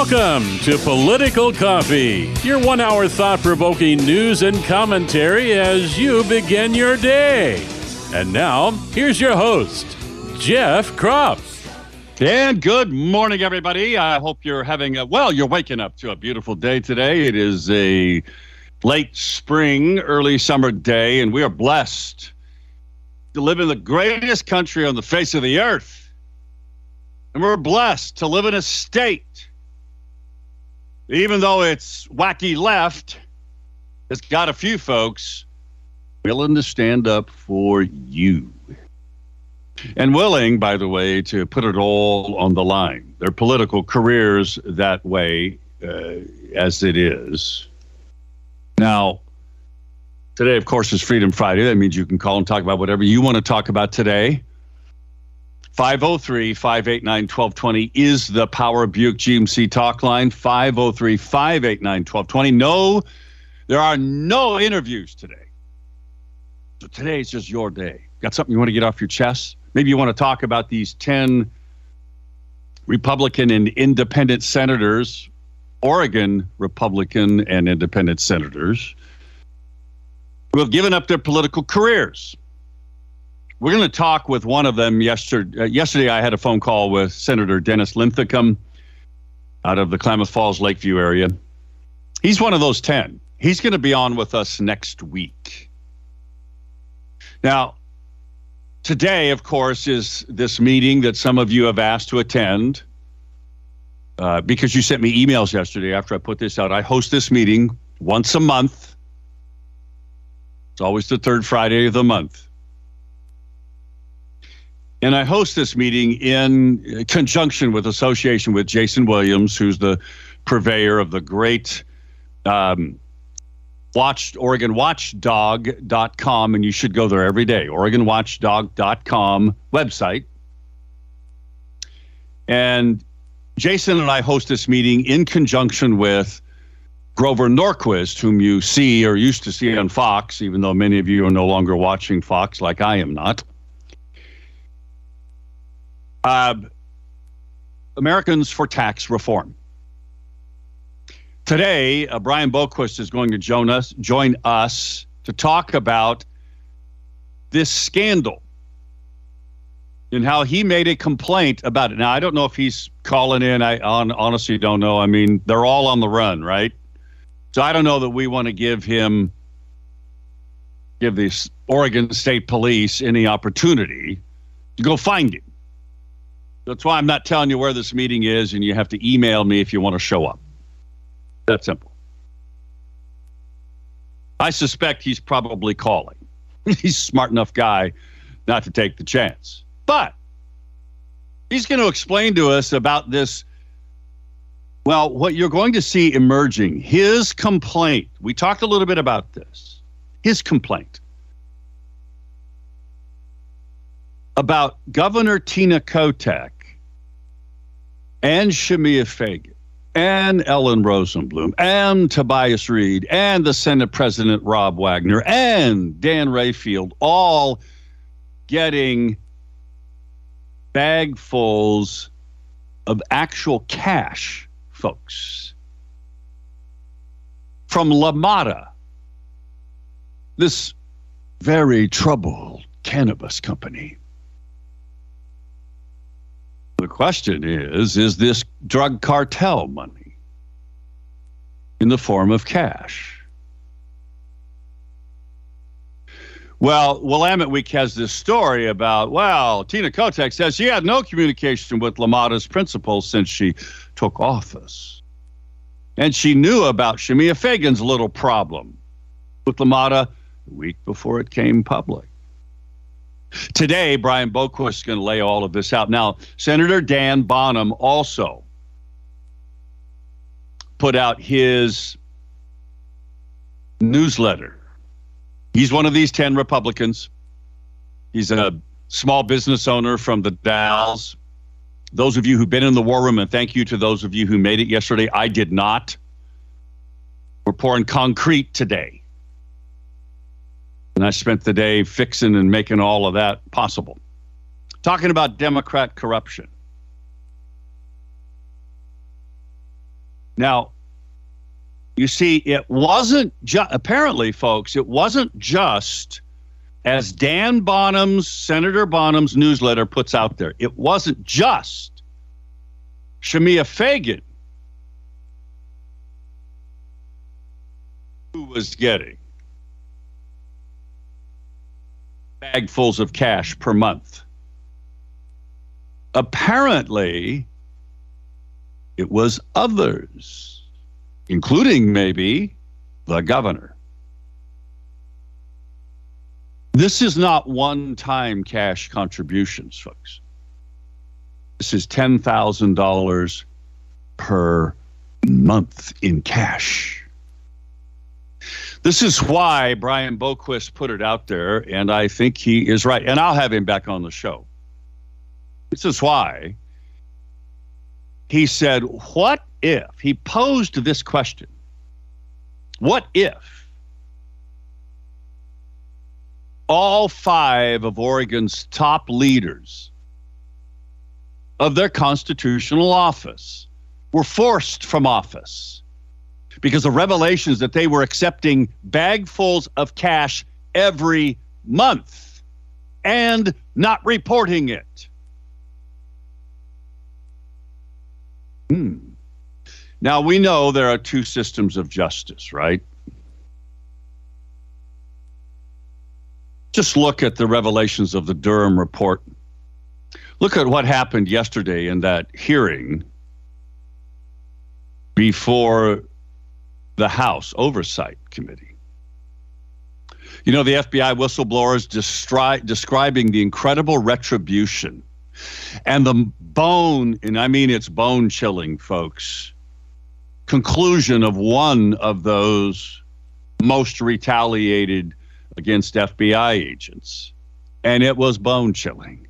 Welcome to Political Coffee, your one hour thought provoking news and commentary as you begin your day. And now, here's your host, Jeff Kropf. And good morning, everybody. I hope you're having a, well, you're waking up to a beautiful day today. It is a late spring, early summer day, and we are blessed to live in the greatest country on the face of the earth. And we're blessed to live in a state, even though it's wacky left, it's got a few folks willing to stand up for you and willing, by the way, to put it all on the line. Their political careers that way, uh, as it is. Now, today, of course, is Freedom Friday. That means you can call and talk about whatever you want to talk about today. 503 589 1220 is the Power Buick GMC talk line. 503 589 1220. No, there are no interviews today. So today is just your day. Got something you want to get off your chest? Maybe you want to talk about these 10 Republican and independent senators, Oregon Republican and independent senators, who have given up their political careers. We're going to talk with one of them yesterday. Uh, yesterday, I had a phone call with Senator Dennis Linthicum out of the Klamath Falls Lakeview area. He's one of those 10. He's going to be on with us next week. Now, today, of course, is this meeting that some of you have asked to attend uh, because you sent me emails yesterday after I put this out. I host this meeting once a month. It's always the third Friday of the month. And I host this meeting in conjunction with association with Jason Williams, who's the purveyor of the great um, watched OregonWatchdog.com, and you should go there every day. OregonWatchdog.com website. And Jason and I host this meeting in conjunction with Grover Norquist, whom you see or used to see on Fox, even though many of you are no longer watching Fox like I am not. Uh, Americans for Tax Reform. Today, uh, Brian Boquist is going to join us, join us to talk about this scandal and how he made a complaint about it. Now, I don't know if he's calling in. I on, honestly don't know. I mean, they're all on the run, right? So I don't know that we want to give him, give the Oregon State Police any opportunity to go find him. That's why I'm not telling you where this meeting is, and you have to email me if you want to show up. That simple. I suspect he's probably calling. he's a smart enough guy not to take the chance. But he's going to explain to us about this. Well, what you're going to see emerging, his complaint. We talked a little bit about this. His complaint about Governor Tina Kotek and Shemia Fagan and Ellen Rosenblum and Tobias Read and the Senate President Rob Wagner and Dan Rayfield all getting bagfuls of actual cash, folks, from La Mota, this very troubled cannabis company. The question is is this drug cartel money in the form of cash? Well, Willamette Week has this story about, well, Tina Kotek says she had no communication with La Mota's principal since she took office. And she knew about Shemia Fagan's little problem with LaMotta the week before it came public. Today, Brian Boquist is going to lay all of this out. Now, Senator Dan Bonham also put out his newsletter. He's one of these 10 Republicans. He's a small business owner from the Dalles. Those of you who've been in the war room, and thank you to those of you who made it yesterday. I did not. We're pouring concrete today. And I spent the day fixing and making all of that possible. Talking about Democrat corruption. Now, you see, it wasn't just, apparently, folks, it wasn't just as Dan Bonham's, Senator Bonham's newsletter puts out there, it wasn't just Shemia Fagan who was getting bagfuls of cash per month. Apparently, it was others, including maybe the governor. This is not one time cash contributions, folks. This is $10,000 per month in cash. This is why Brian Boquist put it out there, and I think he is right. And I'll have him back on the show. This is why he said, What if? He posed this question What if all five of Oregon's top leaders of their constitutional office were forced from office because the revelations that they were accepting bagfuls of cash every month and not reporting it. Hmm. Now we know there are two systems of justice, right? Just look at the revelations of the Durham report. Look at what happened yesterday in that hearing before the House Oversight Committee. You know, the FBI whistleblowers destri- describing the incredible retribution and the bone, and I mean it's bone chilling, folks, conclusion of one of those most retaliated against FBI agents. And it was bone chilling.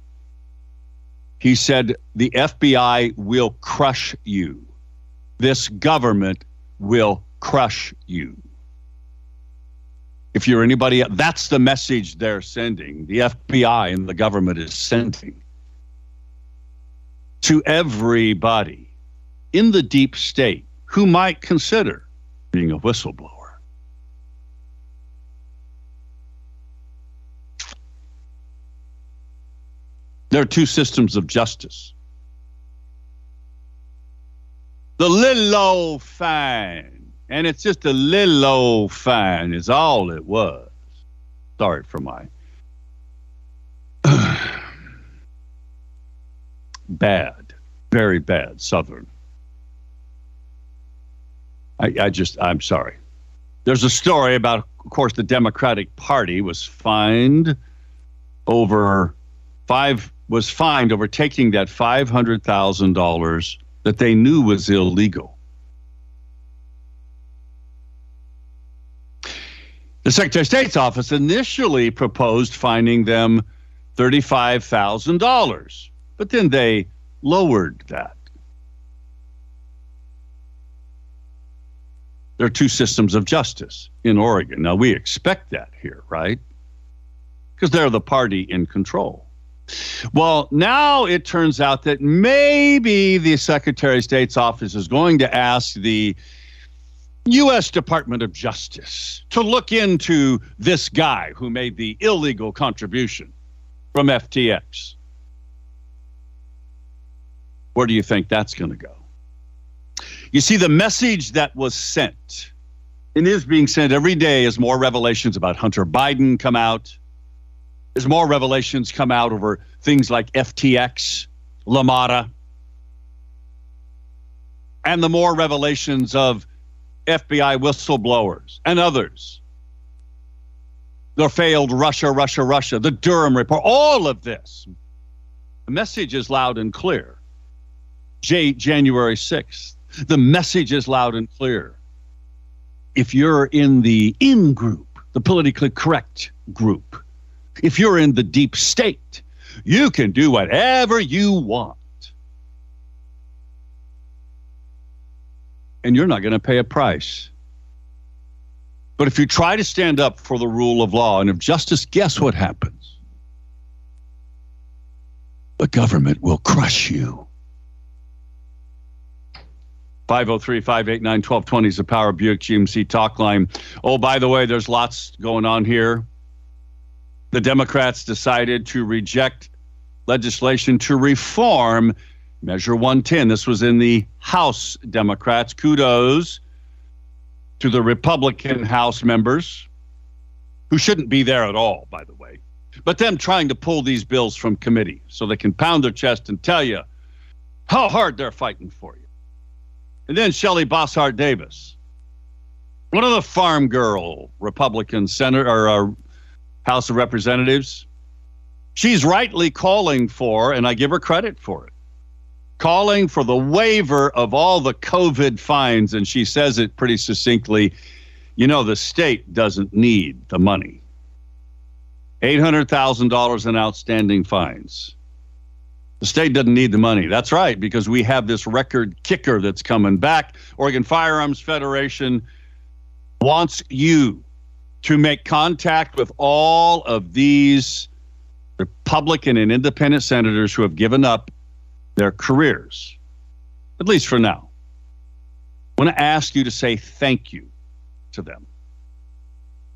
He said, The FBI will crush you. This government will crush you. If you're anybody, that's the message they're sending. The FBI and the government is sending to everybody in the deep state who might consider being a whistleblower. There are two systems of justice. The little old fine, and it's just a little old fine, is all it was. Sorry for my bad, very bad Southern. I, I just, I'm sorry. There's a story about, of course, the Democratic Party was fined over five was fined over taking that $500,000 that they knew was illegal. The Secretary of State's office initially proposed fining them $35,000, but then they lowered that. There are two systems of justice in Oregon. Now, we expect that here, right? Because they're the party in control. Well, now it turns out that maybe the Secretary of State's office is going to ask the U.S. Department of Justice to look into this guy who made the illegal contribution from FTX. Where do you think that's going to go? You see, the message that was sent and is being sent every day as more revelations about Hunter Biden come out as more revelations come out over things like FTX, La Mota, and the more revelations of FBI whistleblowers and others. The failed Russia, Russia, Russia, the Durham report, all of this. The message is loud and clear. J- January 6th. The message is loud and clear. If you're in the in group, the politically correct group, if you're in the deep state, you can do whatever you want. And you're not going to pay a price. But if you try to stand up for the rule of law and of justice, guess what happens? The government will crush you. 503 589 1220 is the Power Buick GMC talk line. Oh, by the way, there's lots going on here. The Democrats decided to reject legislation to reform Measure 110. This was in the House Democrats. Kudos to the Republican House members who shouldn't be there at all, by the way, but them trying to pull these bills from committee so they can pound their chest and tell you how hard they're fighting for you. And then Shelly Boshart Davis, one of the farm girl Republican senator or uh, House of Representatives, she's rightly calling for, and I give her credit for it, calling for the waiver of all the COVID fines. And she says it pretty succinctly you know, the state doesn't need the money. $800,000 in outstanding fines. The state doesn't need the money. That's right, because we have this record kicker that's coming back. Oregon Firearms Federation wants you to make contact with all of these Republican and independent senators who have given up their careers, at least for now. I want to ask you to say thank you to them.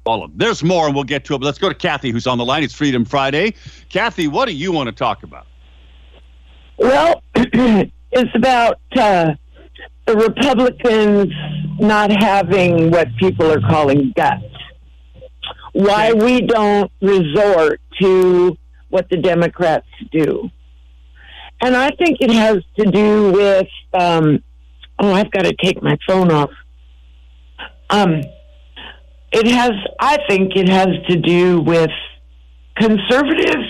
All of them. There's more, and we'll get to it. But let's go to Kathy, who's on the line. It's Freedom Friday. Kathy, what do you want to talk about? Well, it's about uh, the Republicans not having what people are calling guts. Why we don't resort to what the Democrats do. And I think it has to do with, um, oh, I've got to take my phone off. Um, it has, I think, it has to do with conservatives.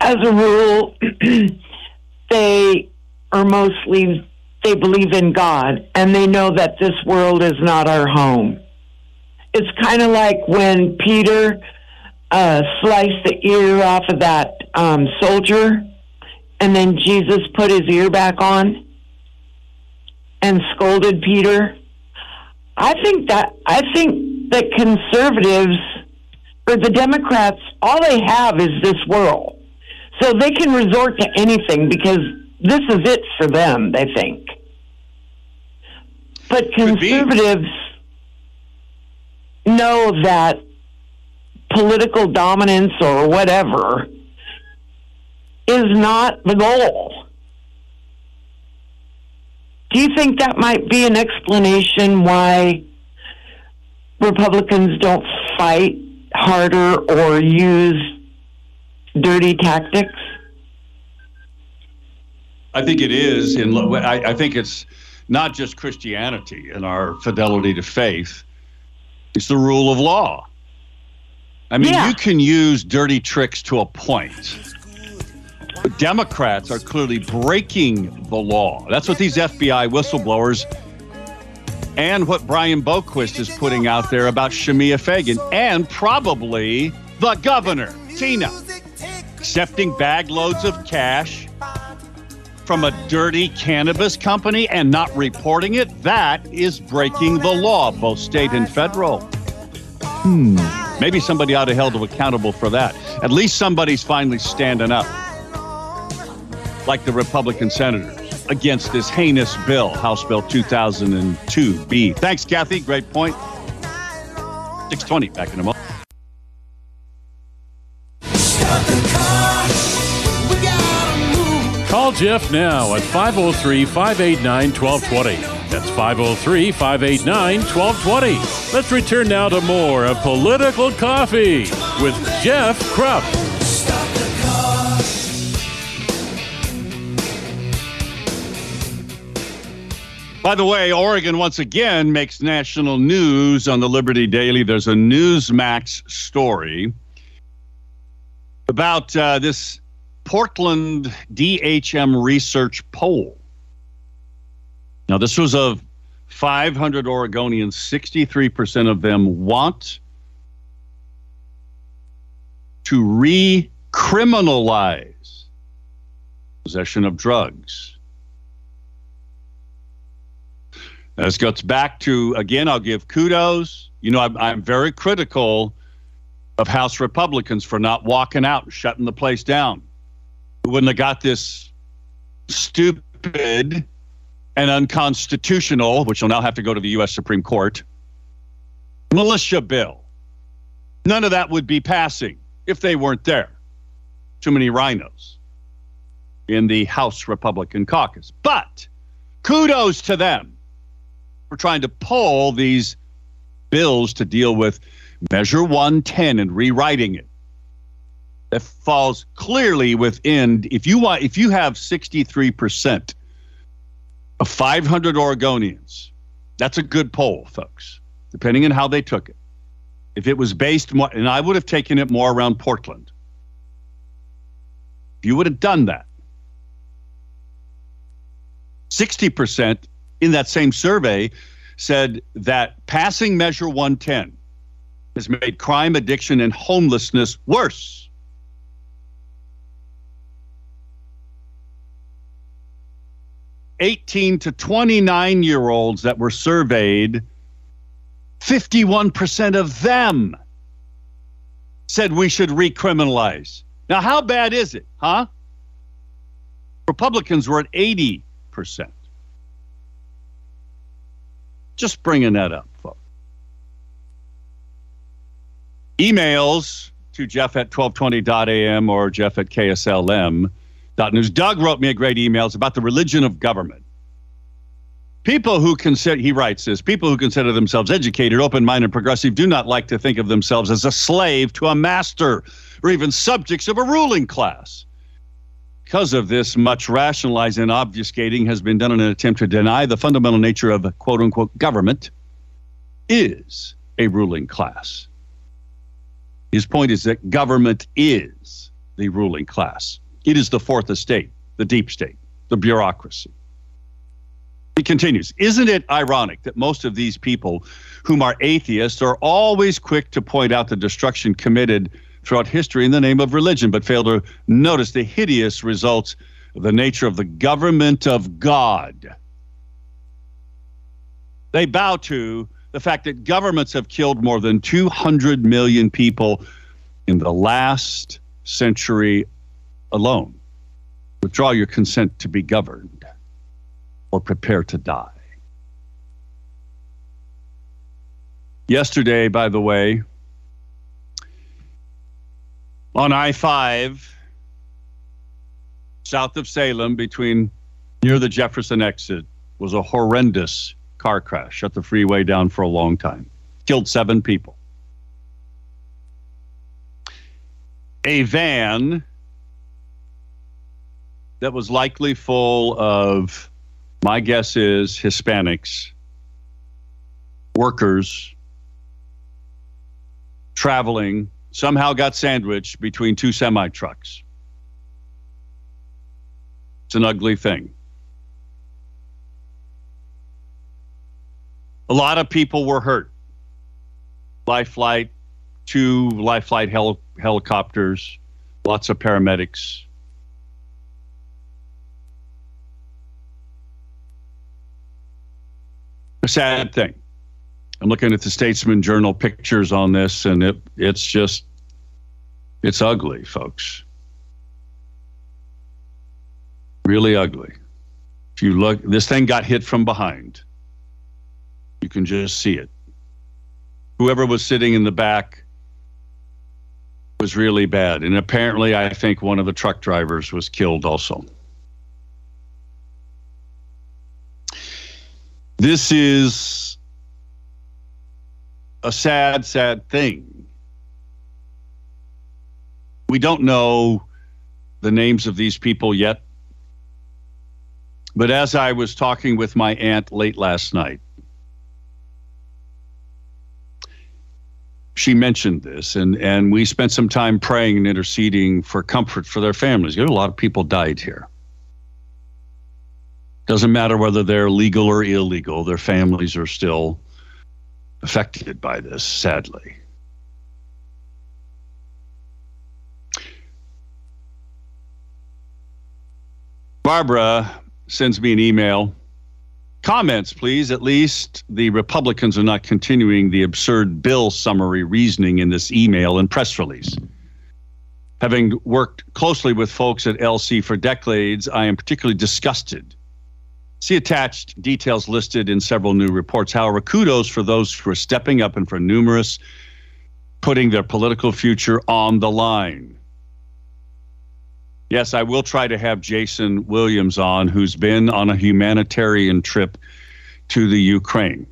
As a rule, they are mostly they believe in God and they know that this world is not our home. It's kind of like when Peter uh, sliced the ear off of that um, soldier, and then Jesus put his ear back on and scolded Peter. I think that I think that conservatives or the Democrats, all they have is this world. So they can resort to anything because this is it for them, they think. But conservatives know that political dominance or whatever is not the goal. Do you think that might be an explanation why Republicans don't fight harder or use dirty tactics? I think it is. In I, I think it's not just Christianity and our fidelity to faith; it's the rule of law. I mean, yeah. you can use dirty tricks to a point. Democrats are clearly breaking the law. That's what these FBI whistleblowers and what Brian Boquist is putting out there about Shemia Fagan and probably the governor, Tina, accepting bag loads of cash from a dirty cannabis company and not reporting it. That is breaking the law, both state and federal. Hmm. Maybe somebody ought to be held accountable for that. At least somebody's finally standing up like the Republican senators against this heinous bill, House Bill 2002B. Thanks, Kathy. Great point. 620, back in a moment. Call Jeff now at 503 589 1220. That's 503 589 1220. Let's return now to more of Political Coffee with Jeff Kropf. By the way, Oregon once again makes national news on the Liberty Daily. There's a Newsmax story about uh, this Portland DHM research poll. Now, this was of 500 Oregonians, 63% of them want to recriminalize possession of drugs. This gets back to, again, I'll give kudos. You know, I'm, I'm very critical of House Republicans for not walking out and shutting the place down. We wouldn't have got this stupid and unconstitutional, which will now have to go to the U.S. Supreme Court, militia bill. None of that would be passing if they weren't there. Too many RINOs in the House Republican caucus. But kudos to them for trying to pull these bills to deal with Measure 110 and rewriting it. That falls clearly within if you want if you have 63% of 500 Oregonians, that's a good poll, folks, depending on how they took it. If it was based more, and I would have taken it more around Portland. If you would have done that, 60% in that same survey said that passing Measure 110 has made crime, addiction, and homelessness worse. Eighteen to twenty-nine year olds that were surveyed, fifty-one percent of them said we should recriminalize. Now, how bad is it, huh? Republicans were at eighty percent. Just bringing that up, folks. Emails to Jeff at 1220.am or Jeff at KSLM.news. Doug wrote me a great email. It's about the religion of government. People who consider, he writes this, people who consider themselves educated, open minded, progressive do not like to think of themselves as a slave to a master or even subjects of a ruling class. Because of this, much rationalizing and obfuscating has been done in an attempt to deny the fundamental nature of quote unquote government is a ruling class. His point is that government is the ruling class. It is the fourth estate, the deep state, the bureaucracy. He continues Isn't it ironic that most of these people, whom are atheists, are always quick to point out the destruction committed throughout history in the name of religion, but fail to notice the hideous results of the nature of the government of God. They bow to the fact that governments have killed more than 200 million people in the last century alone. Withdraw your consent to be governed or prepare to die. Yesterday, by the way, on I 5, south of Salem, between near the Jefferson exit, was a horrendous car crash. Shut the freeway down for a long time. Killed seven people. A van that was likely full of, my guess is, Hispanics, workers traveling somehow got sandwiched between two semi trucks. It's an ugly thing. A lot of people were hurt. Life flight, two life flight hel- helicopters, lots of paramedics. A sad thing. I'm looking at the Statesman Journal pictures on this, and it it's just it's ugly, folks. Really ugly. If you look, this thing got hit from behind. You can just see it. Whoever was sitting in the back was really bad. And apparently, I think one of the truck drivers was killed also. This is a sad, sad thing. We don't know the names of these people yet. But as I was talking with my aunt late last night, she mentioned this, and, and we spent some time praying and interceding for comfort for their families. You know, a lot of people died here. Doesn't matter whether they're legal or illegal, their families are still affected by this, sadly. Barbara sends me an email. Comments, please. At least the Republicans are not continuing the absurd bill summary reasoning in this email and press release. Having worked closely with folks at LC for decades, I am particularly disgusted See attached details listed in several new reports. However, kudos for those who are stepping up and for numerous putting their political future on the line. Yes, I will try to have Jason Williams on, who's been on a humanitarian trip to the Ukraine.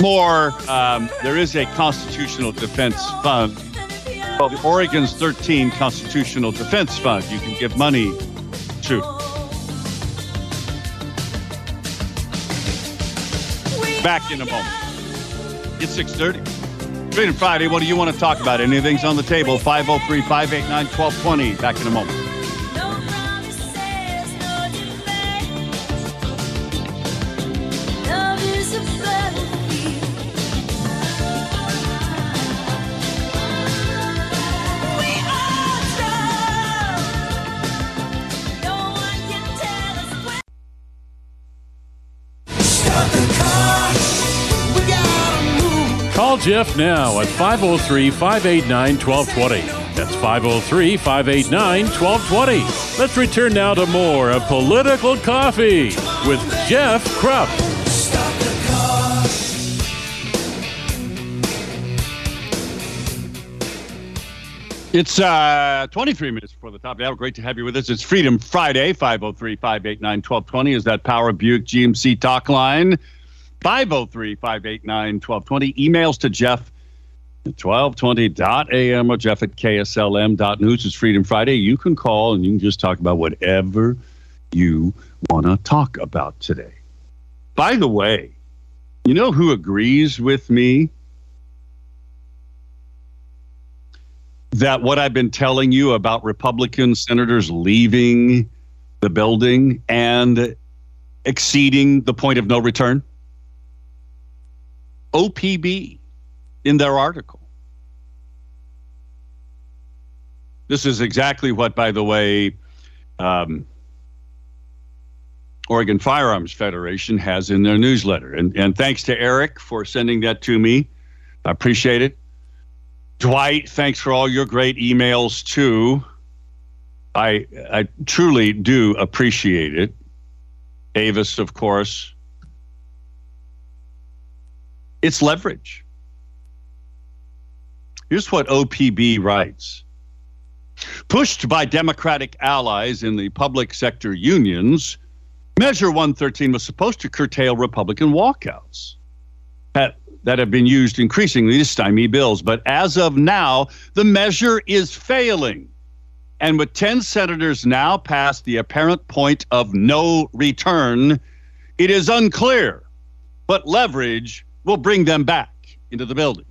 More, um, there is a constitutional defense fund called Oregon's 13 Constitutional Defense Fund. You can give money to. Back in a moment. It's 6:30. Freedom Friday. What do you want to talk about? Anything's on the table. 503 589 1220. Back in a moment. Call Jeff now at 503 589 1220. That's 503 589 1220. Let's return now to more of Political Coffee with Jeff Kropf. It's uh, 23 minutes before the top of the hour. Great to have you with us. It's Freedom Friday, 503 589 1220 is that Power Buick GMC talk line. 503 589 1220. Emails to Jeff at 1220.am or Jeff at KSLM.news. It's Freedom Friday. You can call and you can just talk about whatever you want to talk about today. By the way, you know who agrees with me that what I've been telling you about Republican senators leaving the building and exceeding the point of no return? OPB in their article. This is exactly what, by the way, um, Oregon Firearms Federation has in their newsletter. And, and thanks to Eric for sending that to me. I appreciate it. Dwight, thanks for all your great emails too. I I truly do appreciate it. Avis, of course. It's leverage. Here's what OPB writes. Pushed by Democratic allies in the public sector unions, Measure 113 was supposed to curtail Republican walkouts that, that have been used increasingly to stymie bills. But as of now, the measure is failing. And with 10 senators now past the apparent point of no return, it is unclear what leverage will bring them back into the building.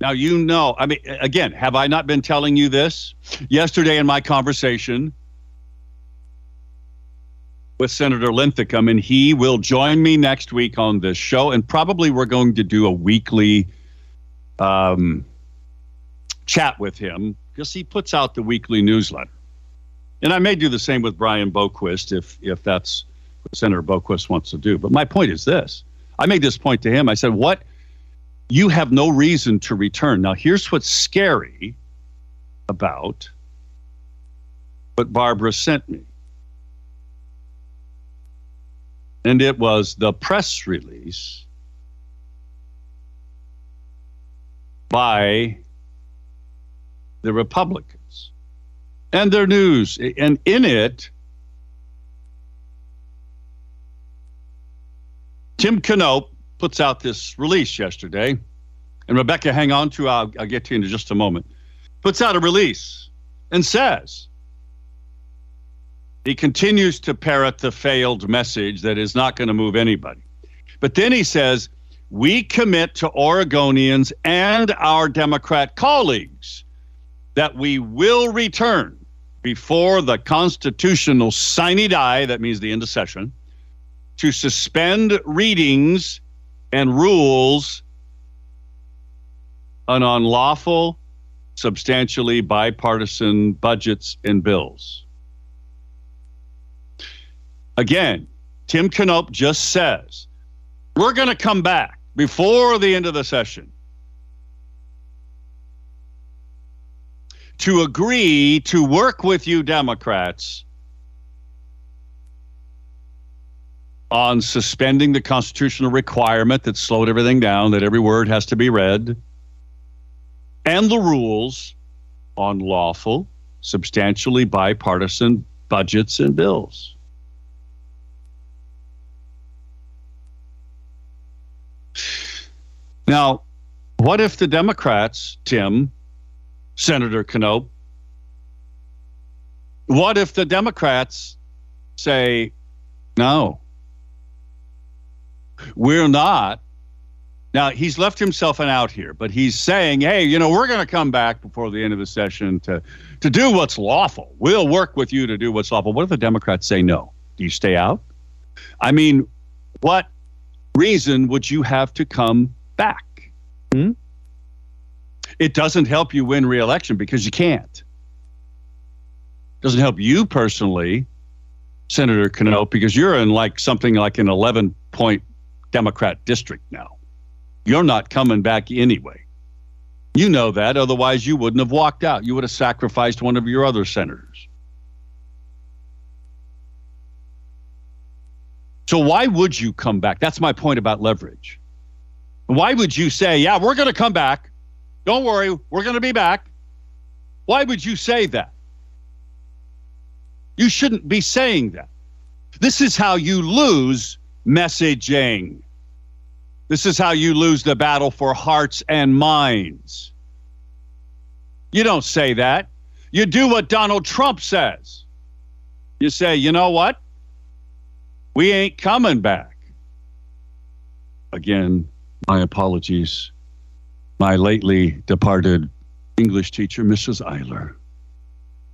Now, you know, I mean, again, have I not been telling you this? Yesterday in my conversation with Senator Linthicum, and he will join me next week on this show, and probably we're going to do a weekly um, chat with him because he puts out the weekly newsletter. And I may do the same with Brian Boquist if if that's Senator Boquist wants to do. But my point is this: I made this point to him. I said, "What? You have no reason to return." Now, here's what's scary about what Barbara sent me, and it was the press release by the Republicans and their news. And in it, Tim Knopp puts out this release yesterday. And Rebecca, hang on to, I'll, I'll get to you in just a moment. Puts out a release and says he continues to parrot the failed message that is not going to move anybody. But then he says, we commit to Oregonians and our Democrat colleagues that we will return before the constitutional sine die, that means the end of session, to suspend readings and rules on unlawful, substantially bipartisan budgets and bills. Again, Tim Knopp just says, we're going to come back before the end of the session to agree to work with you Democrats on suspending the constitutional requirement that slowed everything down, that every word has to be read, and the rules on lawful, substantially bipartisan budgets and bills. Now, what if the Democrats, Tim, Senator Knopp, what if the Democrats say, no, we're not. Now, he's left himself an out here, but he's saying, hey, you know, we're going to come back before the end of the session to, to do what's lawful. We'll work with you to do what's lawful. What if the Democrats say no? Do you stay out? I mean, what reason would you have to come back? Hmm? It doesn't help you win re-election because you can't. It Doesn't help you personally, Senator Knopp, because you're in like something like an 11 point Democrat district now. You're not coming back anyway. You know that, otherwise, you wouldn't have walked out. You would have sacrificed one of your other senators. So, why would you come back? That's my point about leverage. Why would you say, yeah, we're going to come back? Don't worry, we're going to be back. Why would you say that? You shouldn't be saying that. This is how you lose messaging. This is how you lose the battle for hearts and minds. You don't say that. You do what Donald Trump says. You say, you know what? We ain't coming back. Again, my apologies. My lately departed English teacher, Mrs. Eiler,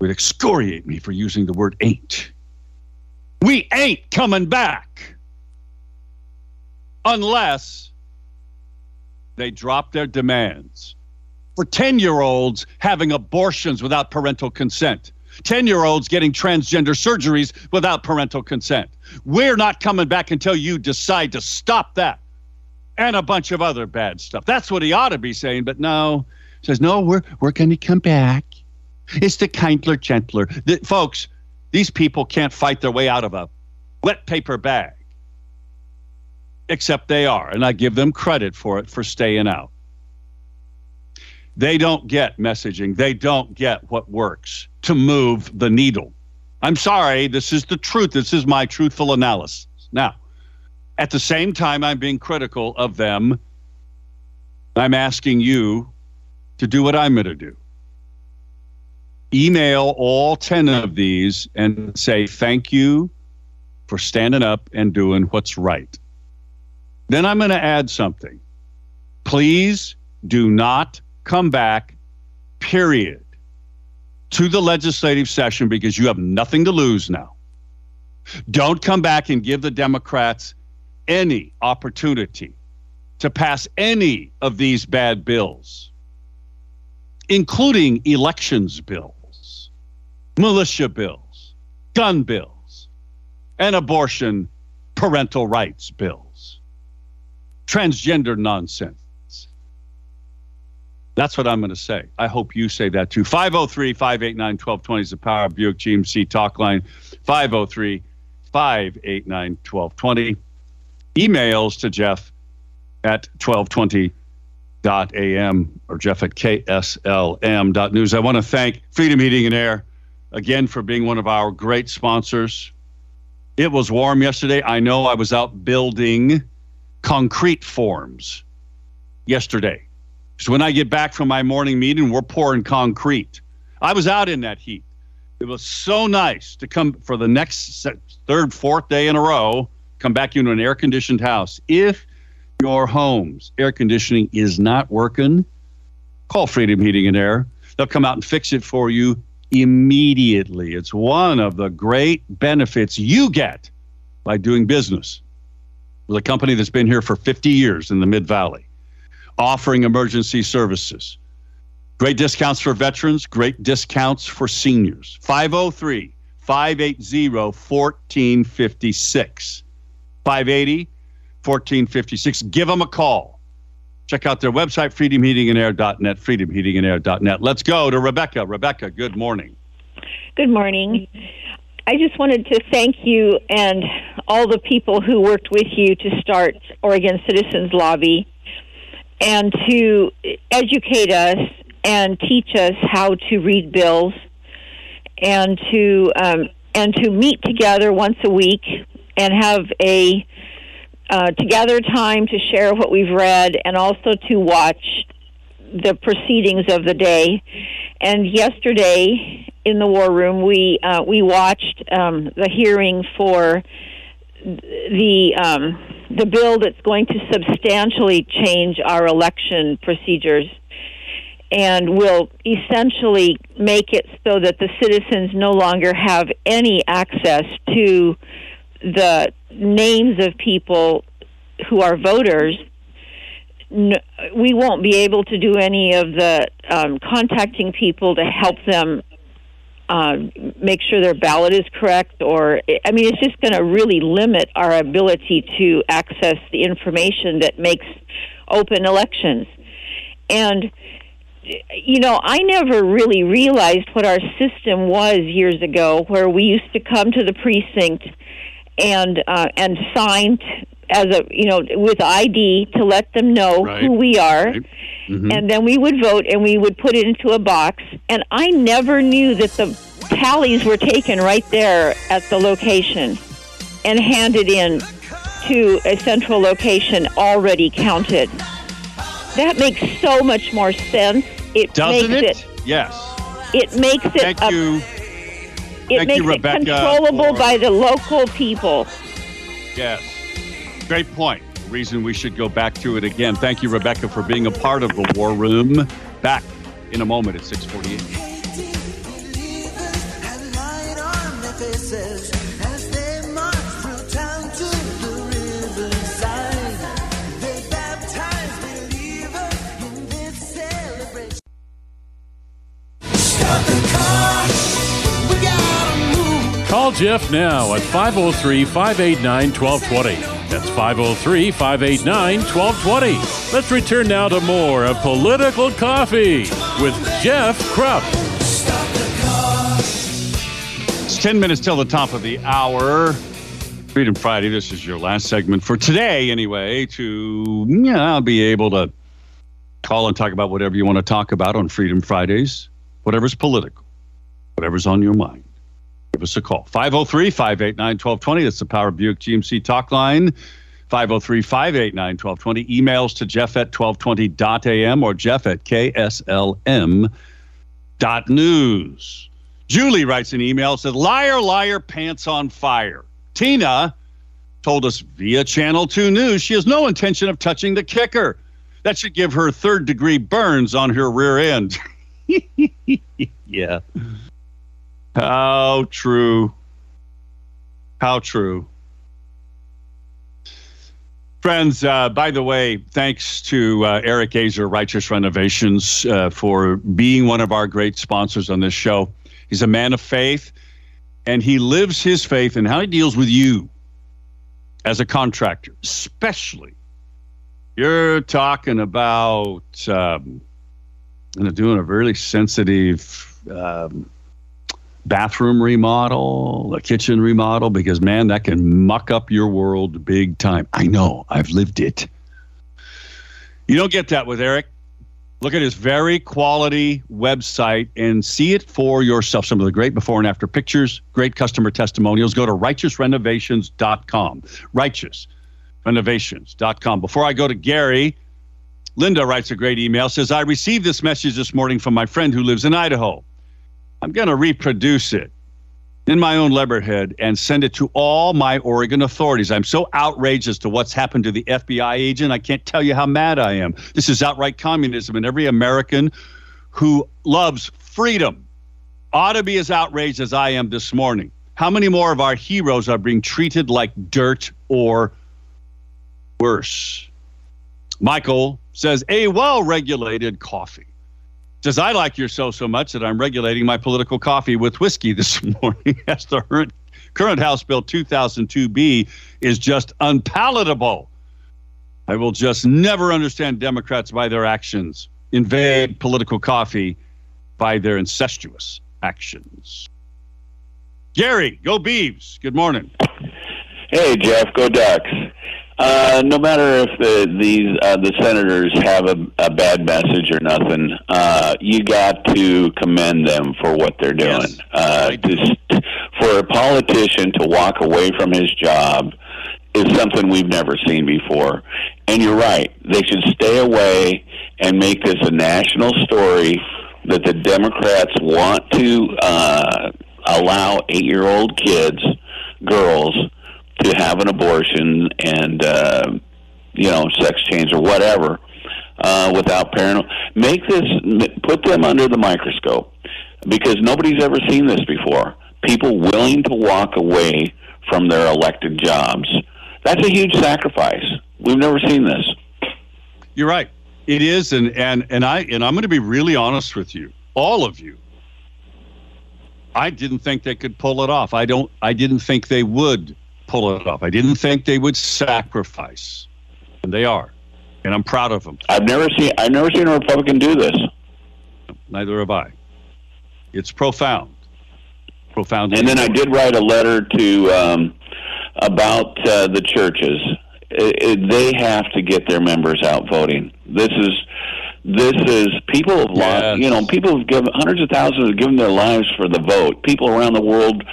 would excoriate me for using the word ain't. We ain't coming back unless they drop their demands. For 10 year olds having abortions without parental consent, 10 year olds getting transgender surgeries without parental consent. We're not coming back until you decide to stop that and a bunch of other bad stuff. That's what he ought to be saying, but no. He says, no, we're, we're going to come back. It's the kindler, gentler. The, folks, these people can't fight their way out of a wet paper bag except they are. And I give them credit for it for staying out. They don't get messaging, they don't get what works to move the needle. I'm sorry, this is the truth. This is my truthful analysis. Now, at the same time, I'm being critical of them. I'm asking you to do what I'm going to do. Email all 10 of these and say thank you for standing up and doing what's right. Then I'm going to add something. Please do not come back, period, to the legislative session because you have nothing to lose now. Don't come back and give the Democrats any opportunity to pass any of these bad bills, including elections bills, militia bills, gun bills, and abortion parental rights bills transgender nonsense. That's what I'm going to say. I hope you say that too. 503 589 1220 is the Power Buick GMC talk line. 503 589 1220. Emails to Jeff at 1220.am or Jeff at KSLM.news. I want to thank Freedom Heating and Air again for being one of our great sponsors. It was warm yesterday. I know I was out building concrete forms yesterday. So when I get back from my morning meeting, we're pouring concrete. I was out in that heat. It was so nice to come for the next third, fourth day in a row, come back into an air conditioned house. If your home's air conditioning is not working, call Freedom Heating and Air. They'll come out and fix it for you immediately. It's one of the great benefits you get by doing business a company that's been here for 50 years in the Mid Valley, offering emergency services. Great discounts for veterans, great discounts for seniors. 503 580 1456. 580 1456. Give them a call. Check out their website, freedomheatingandair.net, freedomheatingandair.net. Let's go to Rebecca. Rebecca, good morning. Good morning. I just wanted to thank you and all the people who worked with you to start Oregon Citizens Lobby and to educate us and teach us how to read bills and to um, and to meet together once a week and have a uh, together time to share what we've read and also to watch the proceedings of the day. And yesterday in the war room, we uh, we watched um, the hearing for the um, the bill that's going to substantially change our election procedures and will essentially make it so that the citizens no longer have any access to the names of people who are voters. We won't be able to do any of the um, contacting people to help them uh, make sure their ballot is correct, or I mean, it's just going to really limit our ability to access the information that makes open elections. And you know, I never really realized what our system was years ago, where we used to come to the precinct and uh, and sign as a you know with ID to let them know right. who we are. Right. Mm-hmm. And then we would vote and we would put it into a box. And I never knew that the tallies were taken right there at the location and handed in to a central location already counted. That makes so much more sense. It Doesn't makes it? it? Yes. It makes it. Thank a, you. It Thank makes you, it controllable by the local people. Yes. Great point. Reason we should go back to it again. Thank you, Rebecca, for being a part of the War Room. Back in a moment at 648. Call Jeff now at 503 589 1220. That's 503 589 1220. Let's return now to more of Political Coffee with Jeff Kropf. It's 10 minutes till the top of the hour. Freedom Friday. This is your last segment for today, anyway, to yeah, be able to call and talk about whatever you want to talk about on Freedom Fridays, whatever's political, whatever's on your mind give us a call. 503 589 1220. That's the Power Buick GMC talk line. 503 589 1220. Emails to jeff at 1220.am or jeff at kslm.news. Julie writes an email said, Liar, liar, pants on fire. Tina told us via Channel 2 News she has no intention of touching the kicker. That should give her third degree burns on her rear end. yeah. How true. How true. Friends, uh, by the way, thanks to uh, Eric Azer, Righteous Renovations, uh, for being one of our great sponsors on this show. He's a man of faith, and he lives his faith in how he deals with you as a contractor, especially. You're talking about um, doing a really sensitive um, bathroom remodel, a kitchen remodel, because man, that can muck up your world big time. I know, I've lived it. You don't get that with Eric. Look at his very quality website and see it for yourself. Some of the great before and after pictures, great customer testimonials. Go to righteousrenovations.com. Righteousrenovations.com. Before I go to Gary, Linda writes a great email, says, I received this message this morning from my friend who lives in Idaho. I'm going to reproduce it in my own letterhead and send it to all my Oregon authorities. I'm so outraged as to what's happened to the FBI agent. I can't tell you how mad I am. This is outright communism, and every American who loves freedom ought to be as outraged as I am this morning. How many more of our heroes are being treated like dirt or worse? Michael says a well regulated coffee says, I like your show so much that I'm regulating my political coffee with whiskey this morning as the current House Bill 2002B is just unpalatable. I will just never understand Democrats by their actions, invade political coffee by their incestuous actions. Gary, go Beavs. Good morning. Hey, Jeff, go Ducks. Uh, no matter if the these uh, the senators have a, a bad message or nothing, uh, you got to commend them for what they're doing. Yes. Uh, just for a politician to walk away from his job is something we've never seen before. And you're right; they should stay away and make this a national story that the Democrats want to uh, allow eight-year-old kids, girls to have an abortion and uh, you know sex change or whatever uh, without parental. Make this put them under the microscope because nobody's ever seen this before. People willing to walk away from their elected jobs. That's a huge sacrifice. We've never seen this. You're right. It is, and and and I and I'm going to be really honest with you, all of you. I didn't think they could pull it off. I don't. I didn't think they would pull it off. I didn't think they would sacrifice, and they are, and I'm proud of them. I've never seen I've never seen a Republican do this. Neither have I. It's profound, profound. And then I did write a letter to um, about uh, the churches. It, it, they have to get their members out voting. This is this is people have Yes. lost. You know, people have given hundreds of thousands have given their lives for the vote. People around the world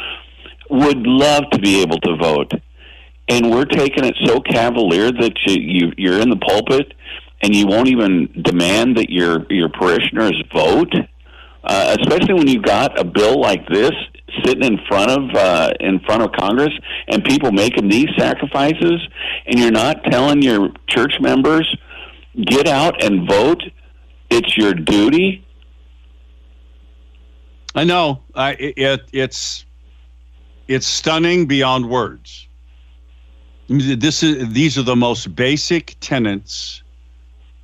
would love to be able to vote, and we're taking it so cavalier that you, you you're in the pulpit and you won't even demand that your your parishioners vote. Uh, especially when you've got a bill like this sitting in front of uh, in front of Congress and people making these sacrifices, and you're not telling your church members get out and vote. It's your duty. I know. I it, it's it's stunning beyond words. This is these are the most basic tenets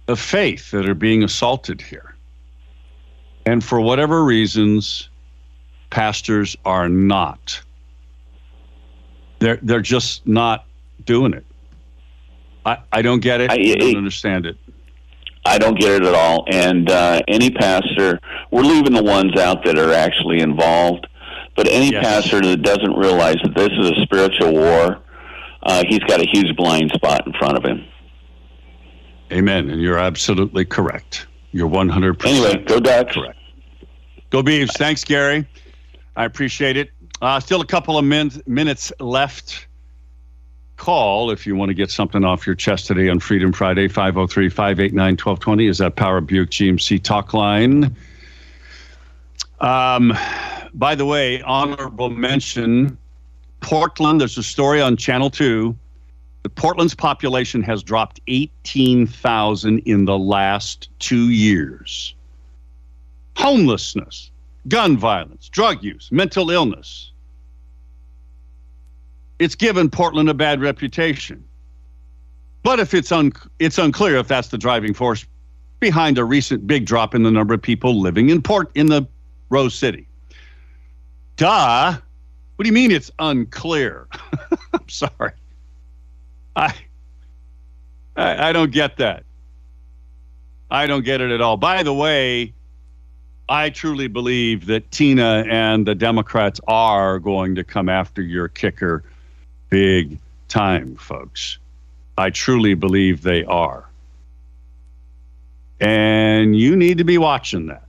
of faith that are being assaulted here, and for whatever reasons, pastors are not. They're they're just not doing it. I, I don't get it. I, I- don't understand it. I don't get it at all. And uh, any pastor, we're leaving the ones out that are actually involved. But any Yes. pastor that doesn't realize that this is a spiritual war, uh, he's got a huge blind spot in front of him. Amen. And you're absolutely correct. You're 100% Anyway, go Ducks. correct. Go Beavs. Thanks, Gary. I appreciate it. Uh, still a couple of min- minutes left. Call if you want to get something off your chest today on Freedom Friday, 503 589 1220 is that Power Buick GMC talk line. Um, by the way, honorable mention Portland, there's a story on Channel 2 Portland's population has dropped 18,000 in the last two years. Homelessness, gun violence, drug use, mental illness. It's given Portland a bad reputation. But if it's un- it's unclear if that's the driving force behind a recent big drop in the number of people living in port in the Rose City. Duh. What do you mean it's unclear? I'm sorry. I, I I don't get that. I don't get it at all. By the way, I truly believe that Tina and the Democrats are going to come after your kicker big time, folks. I truly believe they are. And you need to be watching that.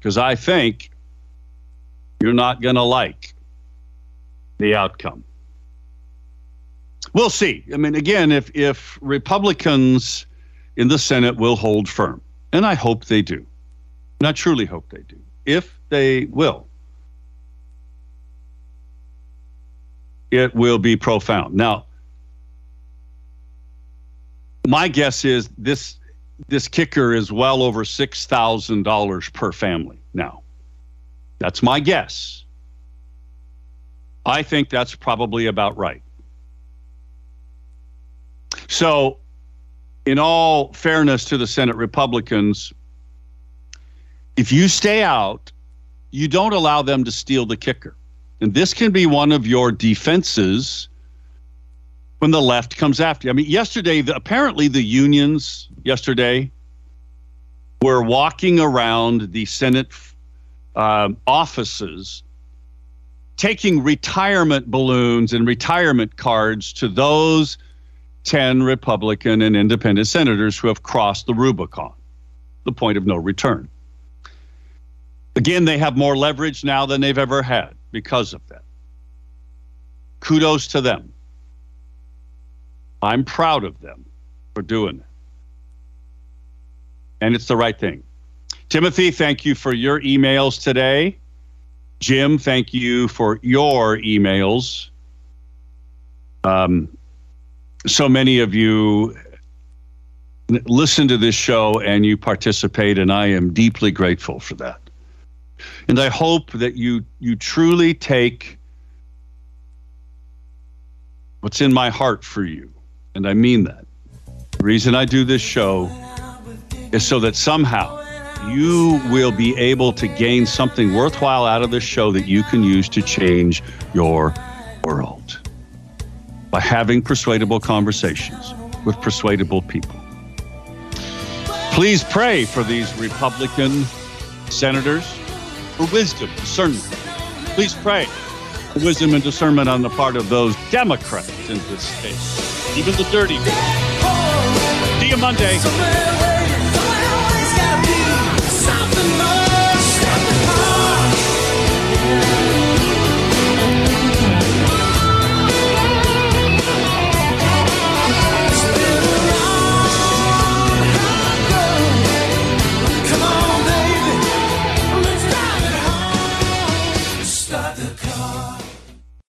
Because I think you're not going to like the outcome. We'll see. I mean, again, if if Republicans in the Senate will hold firm, and I hope they do, and I truly hope they do, if they will, it will be profound. Now, my guess is this this kicker is well over six thousand dollars per family now. That's my guess. I think that's probably about right. So, in all fairness to the Senate Republicans, if you stay out, you don't allow them to steal the kicker. And this can be one of your defenses when the left comes after you. I mean, yesterday, the, apparently the unions yesterday were walking around the Senate uh, offices taking retirement balloons and retirement cards to those 10 Republican and independent senators who have crossed the Rubicon, the point of no return. Again, they have more leverage now than they've ever had because of that. Kudos to them. I'm proud of them for doing it. And it's the right thing. Timothy, thank you for your emails today. Jim, thank you for your emails. Um, so many of you listen to this show and you participate, and I am deeply grateful for that. And I hope that you you truly take what's in my heart for you, and I mean that. The reason I do this show is so that somehow you will be able to gain something worthwhile out of this show that you can use to change your world by having persuadable conversations with persuadable people. Please pray for these Republican senators for wisdom, and discernment. Please pray for wisdom and discernment on the part of those Democrats in this state, even the dirty ones. See you Monday.